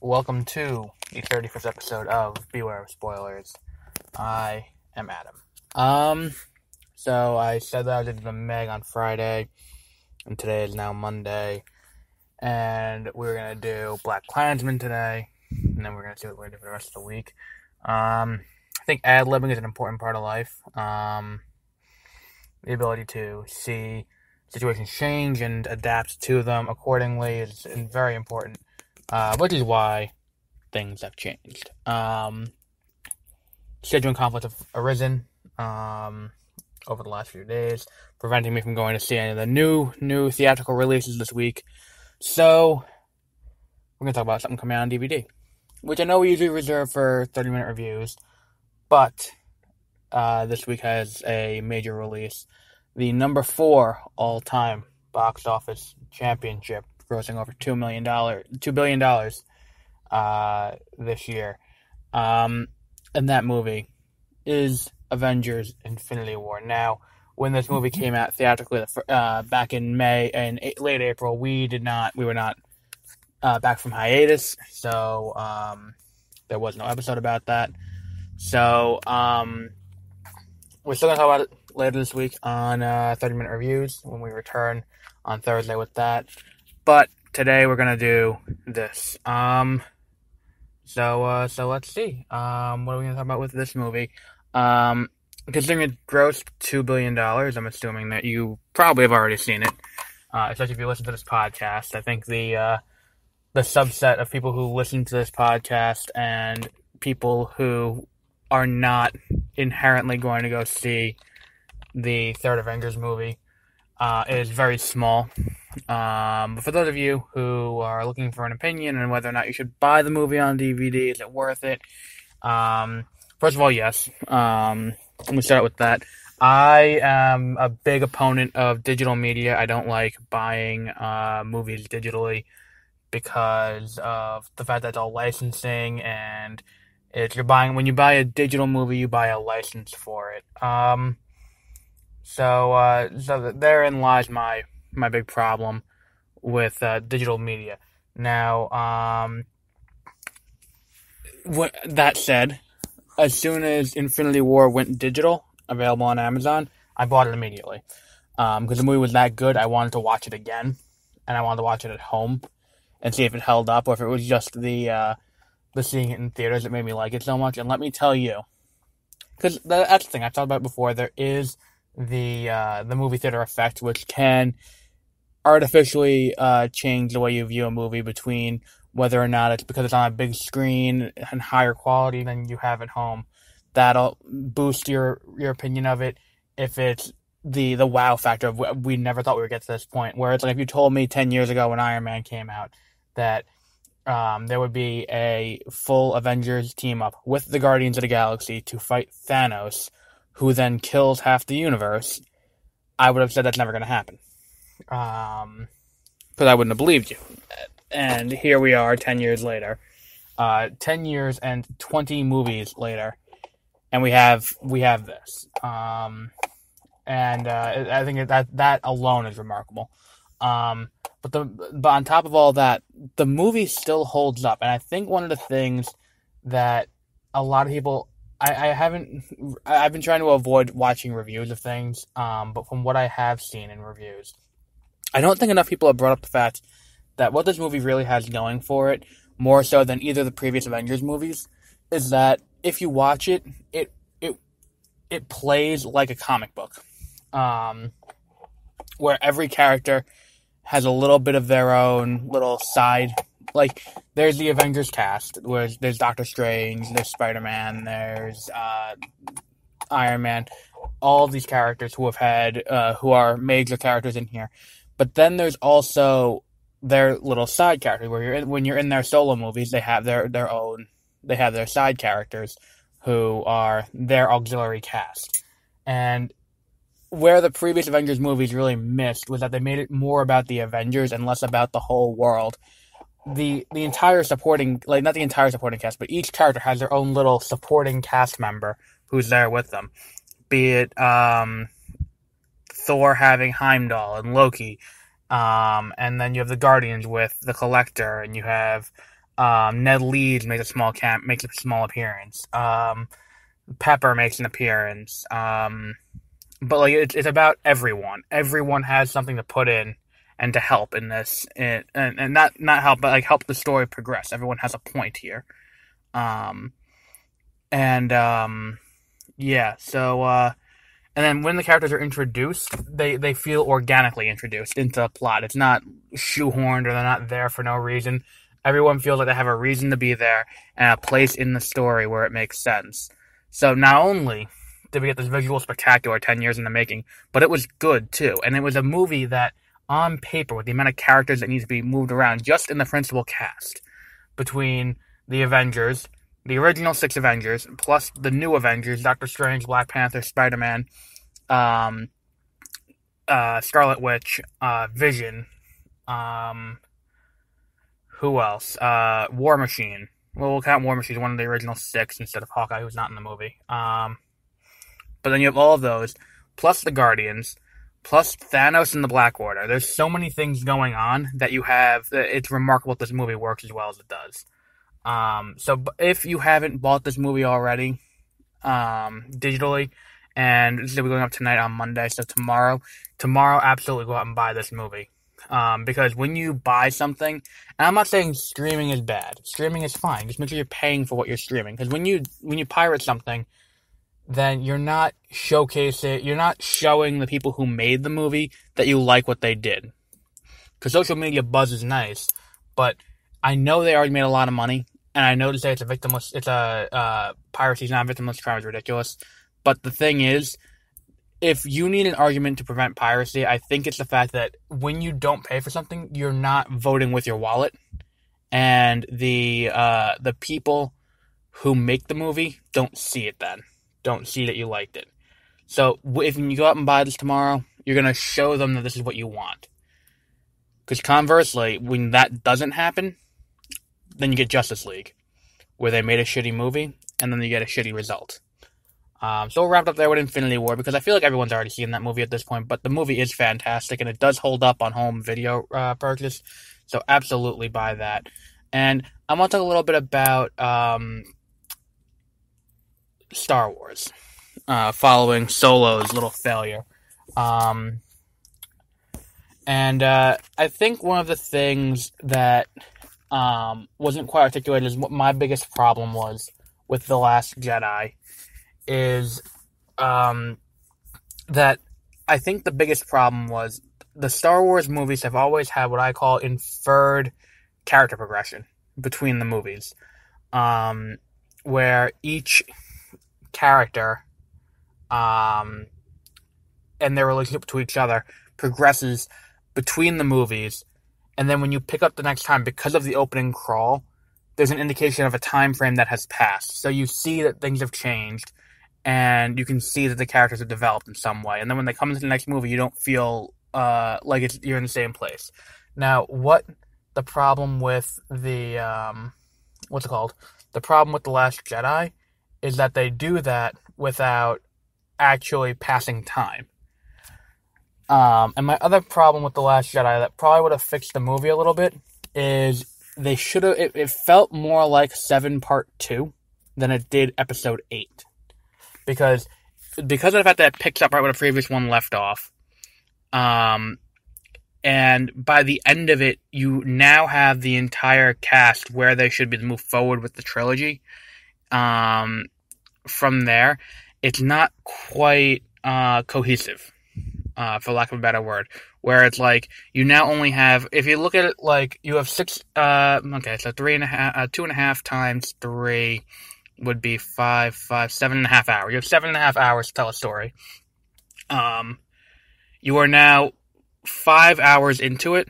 welcome to the 31st episode of Beware of Spoilers. I am Adam. Um, so I said that I did the Meg on Friday, and today is now Monday, and we're gonna do Black Klansman today, and then we're gonna see what we're gonna do for the rest of the week. Um, I think ad libbing is an important part of life. Um, the ability to see situations change and adapt to them accordingly is very important uh, which is why things have changed. Um, scheduling conflicts have arisen um, over the last few days, preventing me from going to see any of the new new theatrical releases this week. So we're gonna talk about something coming out on DVD, which I know we usually reserve for thirty minute reviews, but uh, this week has a major release, the number four all time box office championship grossing over two million dollar, two billion dollars uh, this year. Um, and that movie is Avengers: Infinity War. Now, when this movie came out theatrically uh, back in May and late April, we did not, we were not uh, back from hiatus, so um, there was no episode about that. So um, we're still gonna talk about it later this week on uh, 30 minute reviews when we return on Thursday with that. But today we're gonna do this. Um, so uh, so let's see. Um, what are we gonna talk about with this movie? Um, considering it grossed two billion dollars, I'm assuming that you probably have already seen it. Uh, especially if you listen to this podcast. I think the uh, the subset of people who listen to this podcast and people who are not inherently going to go see the third Avengers movie uh, is very small. Um, but for those of you who are looking for an opinion on whether or not you should buy the movie on DVD, is it worth it? Um, first of all, yes. Um, let me start with that. I am a big opponent of digital media. I don't like buying uh, movies digitally because of the fact that it's all licensing and if you're buying when you buy a digital movie, you buy a license for it. Um, so, uh, so therein lies my my big problem with uh, digital media. Now, um, what, that said, as soon as Infinity War went digital, available on Amazon, I bought it immediately. Because um, the movie was that good, I wanted to watch it again, and I wanted to watch it at home and see if it held up or if it was just the uh, the seeing it in theaters that made me like it so much. And let me tell you, because that's the thing I've talked about before. There is the uh, the movie theater effect, which can artificially uh, change the way you view a movie between whether or not it's because it's on a big screen and higher quality than you have at home. That'll boost your your opinion of it. If it's the the wow factor of we never thought we would get to this point, where it's like if you told me ten years ago when Iron Man came out that um, there would be a full Avengers team up with the Guardians of the Galaxy to fight Thanos, who then kills half the universe, I would have said that's never going to happen um, because I wouldn't have believed you. And here we are, ten years later, uh, ten years and twenty movies later, and we have we have this. Um, and uh, I think that that alone is remarkable. Um, but the but on top of all that, the movie still holds up, and I think one of the things that a lot of people I, I haven't I've been trying to avoid watching reviews of things, um, but from what I have seen in reviews, I don't think enough people have brought up the fact that what this movie really has going for it, more so than either the previous Avengers movies, is that if you watch it, it it it plays like a comic book, um, where every character has a little bit of their own little side. Like there's the Avengers cast, where there's Doctor Strange, there's Spider Man, there's uh, Iron Man, all these characters who have had uh, who are major characters in here but then there's also their little side characters where you're in, when you're in their solo movies, they have their their own they have their side characters who are their auxiliary cast. And where the previous Avengers movies really missed was that they made it more about the Avengers and less about the whole world. The the entire supporting like not the entire supporting cast, but each character has their own little supporting cast member who's there with them. Be it um Thor having Heimdall and Loki. Um, and then you have the Guardians with the Collector, and you have Um, Ned Leeds makes a small camp makes a small appearance. Um, Pepper makes an appearance. Um, but like it's it's about everyone. Everyone has something to put in and to help in this, and and not not help, but like help the story progress. Everyone has a point here. Um, and um, yeah, so uh, and then when the characters are introduced, they they feel organically introduced into the plot. It's not shoehorned or they're not there for no reason. Everyone feels like they have a reason to be there and a place in the story where it makes sense. So not only did we get this visual spectacular 10 years in the making, but it was good too. And it was a movie that, on paper, with the amount of characters that needs to be moved around just in the principal cast, between the Avengers, the original six Avengers, plus the new Avengers, Doctor Strange, Black Panther, Spider Man, um, uh, Scarlet Witch, uh, Vision, um, who else? Uh, War Machine. Well, we'll count War Machine, one of the original six instead of Hawkeye, who's not in the movie. Um, but then you have all of those, plus the Guardians, plus Thanos and the Black Order. There's so many things going on that you have. It's remarkable this movie works as well as it does. Um, so if you haven't bought this movie already, um, digitally, and this is going up tonight on Monday, so tomorrow, tomorrow, absolutely go out and buy this movie. Um, because when you buy something, and I'm not saying streaming is bad. Streaming is fine. Just make sure you're paying for what you're streaming. Because when you when you pirate something, then you're not showcasing, you're not showing the people who made the movie that you like what they did. Because social media buzz is nice, but I know they already made a lot of money, and I know to say it's a victimless, it's a uh, piracy's not victimless crime is ridiculous. But the thing is, if you need an argument to prevent piracy, I think it's the fact that when you don't pay for something, you're not voting with your wallet, and the uh, the people who make the movie don't see it then don't see that you liked it. So if you go out and buy this tomorrow, you're gonna show them that this is what you want. Because conversely, when that doesn't happen, then you get Justice League, where they made a shitty movie and then you get a shitty result. Um, so we'll wrap up there with Infinity War because I feel like everyone's already seen that movie at this point, but the movie is fantastic and it does hold up on home video uh, purchase. So absolutely buy that. And I'm gonna talk a little bit about um, Star Wars, uh, following Solo's little failure. Um, and uh, I think one of the things that um, wasn't quite articulated is what my biggest problem was with The Last Jedi is um, that I think the biggest problem was the Star Wars movies have always had what I call inferred character progression between the movies, um, where each character um, and their relationship to each other progresses between the movies. And then when you pick up the next time, because of the opening crawl, there's an indication of a time frame that has passed. So you see that things have changed, and you can see that the characters have developed in some way. And then when they come into the next movie, you don't feel uh, like you're in the same place. Now, what the problem with the um, what's it called? The problem with the Last Jedi is that they do that without actually passing time. Um, and my other problem with The Last Jedi that probably would have fixed the movie a little bit is they should have, it, it felt more like 7 Part 2 than it did Episode 8. Because, because of the fact that it picks up right where the previous one left off, um, and by the end of it, you now have the entire cast where they should be to move forward with the trilogy um, from there, it's not quite uh, cohesive, uh, for lack of a better word. Where it's like you now only have, if you look at it like you have six, uh, okay, so three and a half, uh, two and a half times three would be five, five, seven and a half hours. You have seven and a half hours to tell a story. Um, you are now five hours into it,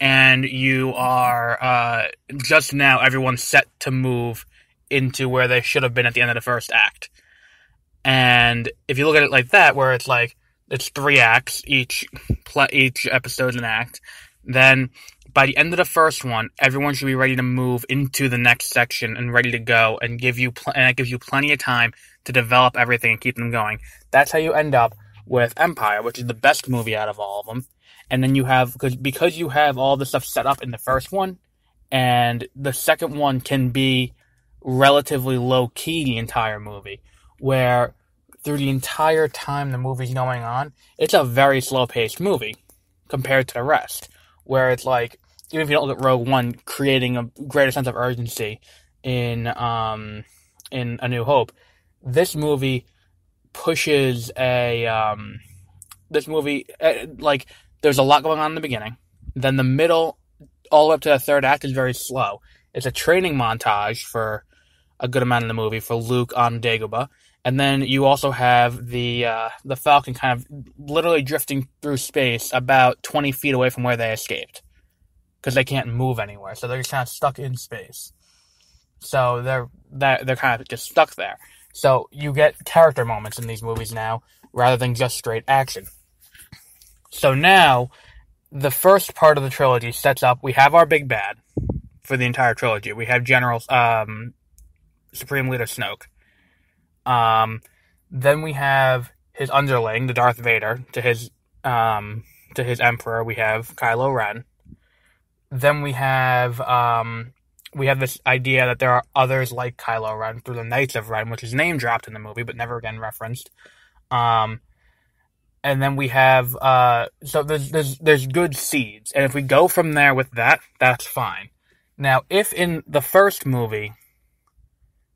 and you are uh, just now everyone's set to move into where they should have been at the end of the first act. And if you look at it like that, where it's like it's three acts, each each episode's an act, then by the end of the first one, everyone should be ready to move into the next section and ready to go, and give you pl- and it gives you plenty of time to develop everything and keep them going. That's how you end up with Empire, which is the best movie out of all of them. And then you have because because you have all the stuff set up in the first one, and the second one can be relatively low key the entire movie, where through the entire time the movie's going on, it's a very slow paced movie compared to the rest. Where it's like, even if you don't look at Rogue One, creating a greater sense of urgency in um, in A New Hope, this movie pushes a um, this movie uh, like there's a lot going on in the beginning, then the middle all the way up to the third act is very slow. It's a training montage for a good amount in the movie for Luke on Dagobah, and then you also have the uh, the Falcon kind of literally drifting through space about twenty feet away from where they escaped, because they can't move anywhere, so they're just kind of stuck in space. So they're they're, they're kind of just stuck there. So you get character moments in these movies now, rather than just straight action. So now, the first part of the trilogy sets up. We have our big bad for the entire trilogy. We have General um, Supreme Leader Snoke. Um, then we have his underling, the Darth Vader, to his um, to his Emperor. We have Kylo Ren. Then we have um, we have this idea that there are others like Kylo Ren through the Knights of Ren, which is name dropped in the movie but never again referenced. Um, and then we have uh, so there's there's there's good seeds, and if we go from there with that, that's fine. Now, if in the first movie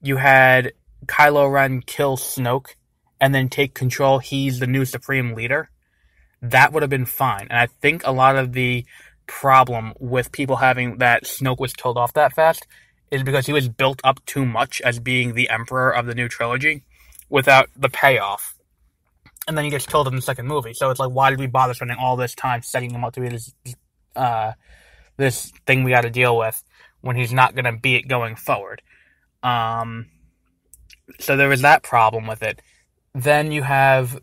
you had Kylo Ren kill Snoke and then take control, he's the new supreme leader, that would have been fine. And I think a lot of the problem with people having that Snoke was killed off that fast is because he was built up too much as being the emperor of the new trilogy without the payoff. And then he gets killed in the second movie. So it's like, why did we bother spending all this time setting him up to be this, uh, this thing we got to deal with when he's not going to be it going forward? Um, so there was that problem with it. Then you have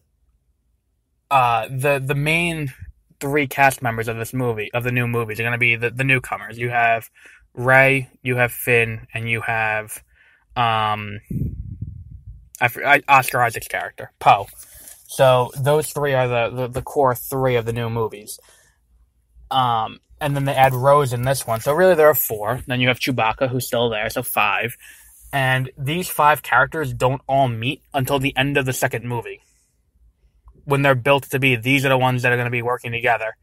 uh, the the main three cast members of this movie of the new movies are going to be the, the newcomers. You have Rey, you have Finn, and you have um, I, Oscar Isaac's character Poe. So those three are the, the, the core three of the new movies. Um, and then they add Rose in this one. So really there are four. Then you have Chewbacca who's still there, so five. And these five characters don't all meet until the end of the second movie. When they're built to be, these are the ones that are going to be working together.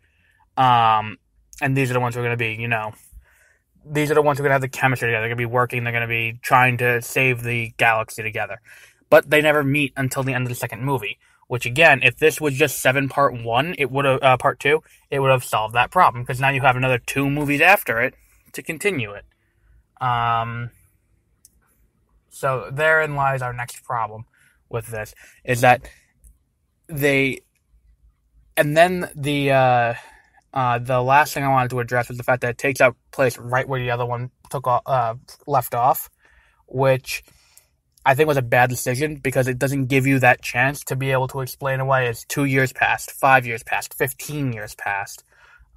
Um, and these are the ones who are going to be, you know, these are the ones who are going to have the chemistry together. They're going to be working. They're going to be trying to save the galaxy together. But they never meet until the end of the second movie. Which again, if this was just seven part one, it would have uh, part two, it would have solved that problem because now you have another two movies after it to continue it. Um, so therein lies our next problem with this is that they and then the uh, uh, the last thing I wanted to address was the fact that it takes up place right where the other one took off, uh, left off, which I think was a bad decision because it doesn't give you that chance to be able to explain away as two years past, five years past, fifteen years past,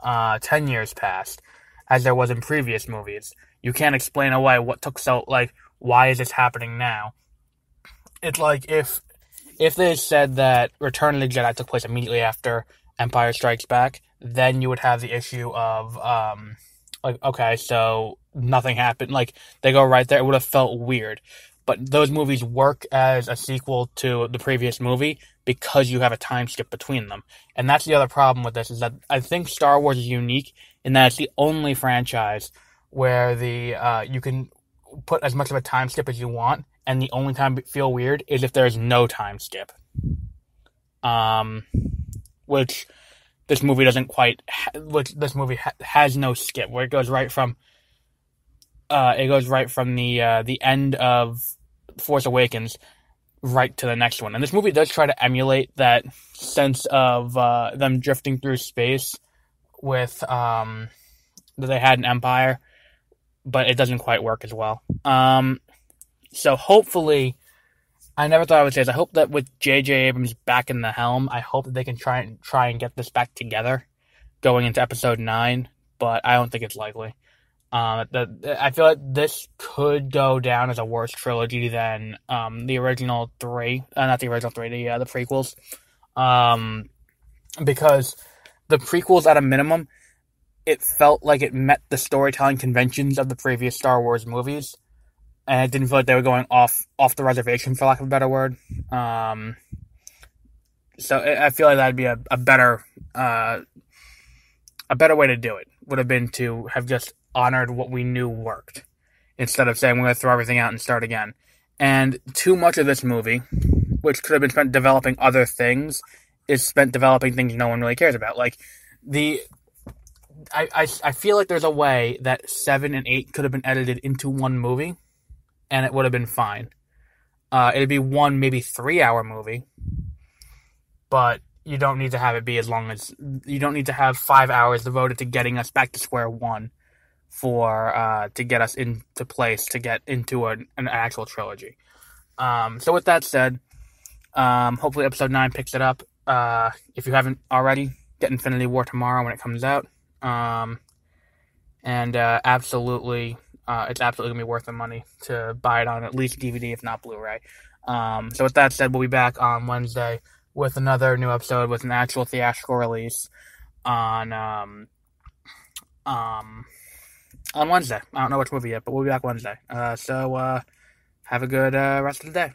uh, ten years past, as there was in previous movies. You can't explain away what took so like why is this happening now? It's like if if they said that Return of the Jedi took place immediately after Empire Strikes Back, then you would have the issue of um like okay, so nothing happened. Like they go right there, it would have felt weird. But those movies work as a sequel to the previous movie because you have a time skip between them. And that's the other problem with this is that I think Star Wars is unique in that it's the only franchise where the uh, you can put as much of a time skip as you want, and the only time it feel weird is if there's no time skip. Um, which this movie doesn't quite. Ha- which this movie ha- has no skip, where it goes right from. Uh, it goes right from the uh, the end of Force Awakens right to the next one, and this movie does try to emulate that sense of uh, them drifting through space with um, that they had an Empire but it doesn't quite work as well. Um, so hopefully, I never thought I would say this. I hope that with J.J. Abrams back in the helm, I hope that they can try and try and get this back together going into episode nine. But I don't think it's likely. The, I feel like this could go down as a worse trilogy than um, the original three, uh, not the original three, the uh, the prequels, um, because the prequels at a minimum it felt like it met the storytelling conventions of the previous Star Wars movies, and I didn't feel like they were going off off the reservation, for lack of a better word. Um, so I feel like that'd be a, a better uh, a better way to do it. Would have been to have just honored what we knew worked instead of saying we're going to throw everything out and start again. And too much of this movie, which could have been spent developing other things, is spent developing things no one really cares about. Like the I, I, I feel like there's a way that seven and eight could have been edited into one movie, and it would have been fine. Uh, it'd be one maybe three hour movie, but you don't need to have it be as long as you don't need to have five hours devoted to getting us back to square one for uh, to get us into place to get into an, an actual trilogy. Um, so with that said, um, hopefully episode nine picks it up. Uh, if you haven't already, get Infinity War tomorrow when it comes out. Um, and uh, absolutely, uh, it's absolutely gonna be worth the money to buy it on at least DVD, if not Blu-ray. Um, so with that said, we'll be back on Wednesday with another new episode with an actual theatrical release on um, um, on Wednesday. I don't know which movie yet, but we'll be back Wednesday. Uh, so uh, have a good uh, rest of the day.